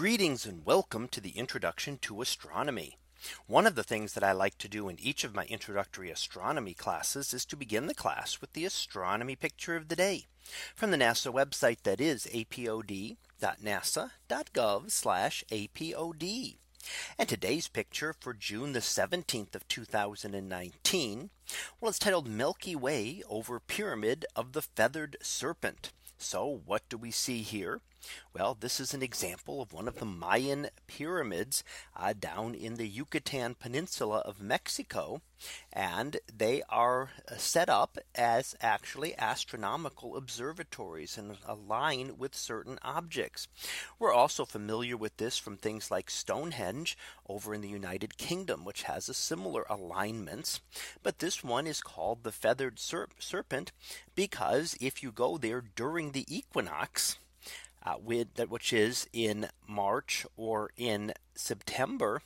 Greetings and welcome to the introduction to astronomy. One of the things that I like to do in each of my introductory astronomy classes is to begin the class with the astronomy picture of the day from the NASA website that is apod.nasa.gov apod. And today's picture for June the 17th of 2019. Well, it's titled Milky Way over Pyramid of the Feathered Serpent. So what do we see here? Well, this is an example of one of the Mayan pyramids uh, down in the Yucatan Peninsula of Mexico. And they are uh, set up as actually astronomical observatories and align with certain objects. We're also familiar with this from things like Stonehenge over in the United Kingdom, which has a similar alignments. But this one is called the feathered serpent because if you go there during the equinox, uh, with that which is in March or in September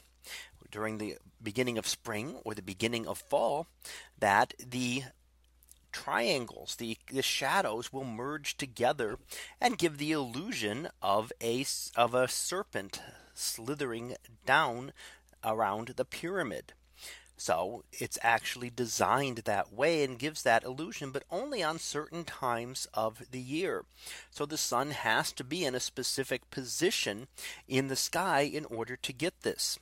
during the beginning of spring or the beginning of fall that the triangles the, the shadows will merge together and give the illusion of a of a serpent slithering down around the pyramid. So it's actually designed that way and gives that illusion, but only on certain times of the year. So the sun has to be in a specific position in the sky in order to get this.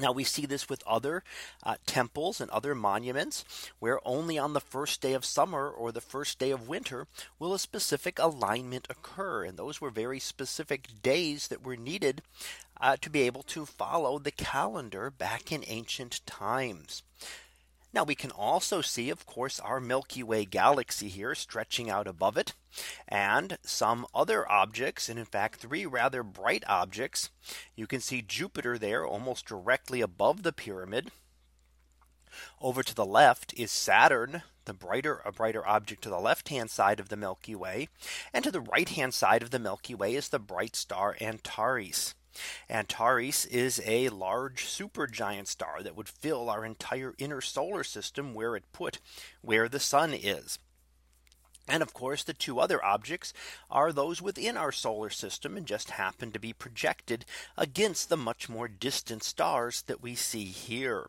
Now we see this with other uh, temples and other monuments where only on the first day of summer or the first day of winter will a specific alignment occur. And those were very specific days that were needed uh, to be able to follow the calendar back in ancient times. Now we can also see, of course, our Milky Way galaxy here stretching out above it and some other objects. And in fact, three rather bright objects. You can see Jupiter there almost directly above the pyramid. Over to the left is Saturn, the brighter a brighter object to the left hand side of the Milky Way. And to the right hand side of the Milky Way is the bright star Antares. Antares is a large supergiant star that would fill our entire inner solar system where it put where the sun is. And of course, the two other objects are those within our solar system and just happen to be projected against the much more distant stars that we see here.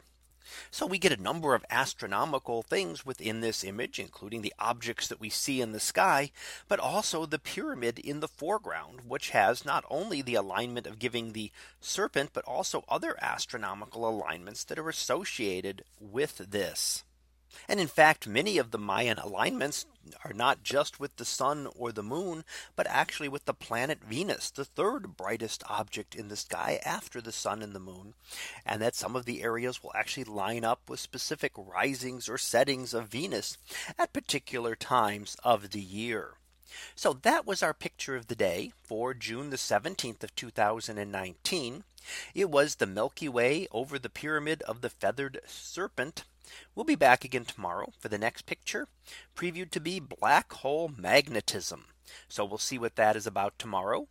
So we get a number of astronomical things within this image, including the objects that we see in the sky, but also the pyramid in the foreground, which has not only the alignment of giving the serpent, but also other astronomical alignments that are associated with this. And in fact, many of the Mayan alignments are not just with the sun or the moon, but actually with the planet Venus, the third brightest object in the sky after the sun and the moon. And that some of the areas will actually line up with specific risings or settings of Venus at particular times of the year. So that was our picture of the day for June the 17th of 2019. It was the Milky Way over the pyramid of the feathered serpent We'll be back again tomorrow for the next picture previewed to be black hole magnetism. So we'll see what that is about tomorrow.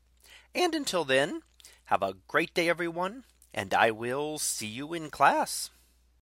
And until then, have a great day, everyone, and I will see you in class.